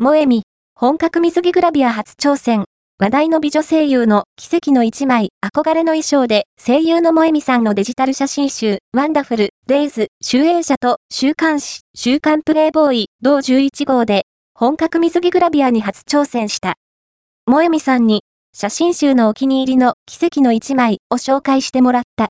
MoeMi、本格水着グラビア初挑戦。話題の美女声優の奇跡の一枚、憧れの衣装で、声優の萌えさんのデジタル写真集、 Wonderful Days、集英社と、週刊誌、週刊プレイボーイ、同11号で、本格水着グラビアに初挑戦した。萌えさんに、写真集のお気に入りの奇跡の一枚を紹介してもらった。